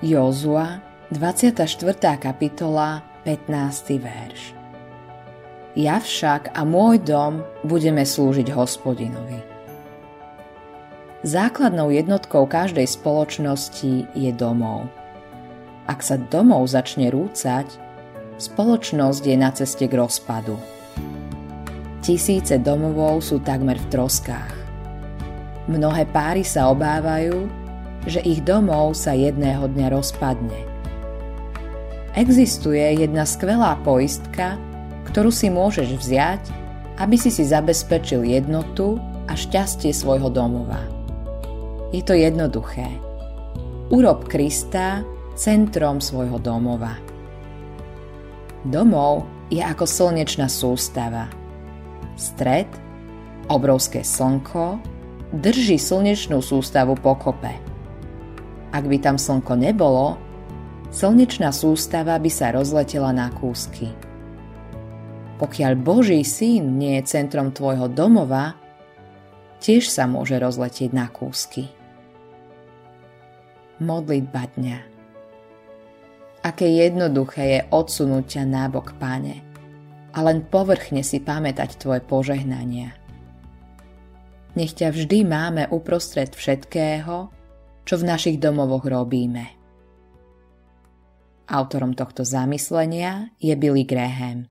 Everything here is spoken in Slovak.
Jozua, 24. kapitola, 15. verš. Ja však a môj dom budeme slúžiť hospodinovi. Základnou jednotkou každej spoločnosti je domov. Ak sa domov začne rúcať, spoločnosť je na ceste k rozpadu. Tisíce domovov sú takmer v troskách. Mnohé páry sa obávajú, že ich domov sa jedného dňa rozpadne. Existuje jedna skvelá poistka, ktorú si môžeš vziať, aby si si zabezpečil jednotu a šťastie svojho domova. Je to jednoduché. Urob Krista centrom svojho domova. Domov je ako slnečná sústava. Stred, obrovské slnko, drží slnečnú sústavu pokope. Ak by tam slnko nebolo, slnečná sústava by sa rozletela na kúsky. Pokiaľ Boží syn nie je centrom tvojho domova, tiež sa môže rozletieť na kúsky. Modlitba dňa Aké jednoduché je odsunúť ťa nábok, Pane, a len povrchne si pamätať Tvoje požehnania. Nech ťa vždy máme uprostred všetkého, čo v našich domovoch robíme. Autorom tohto zamyslenia je Billy Graham.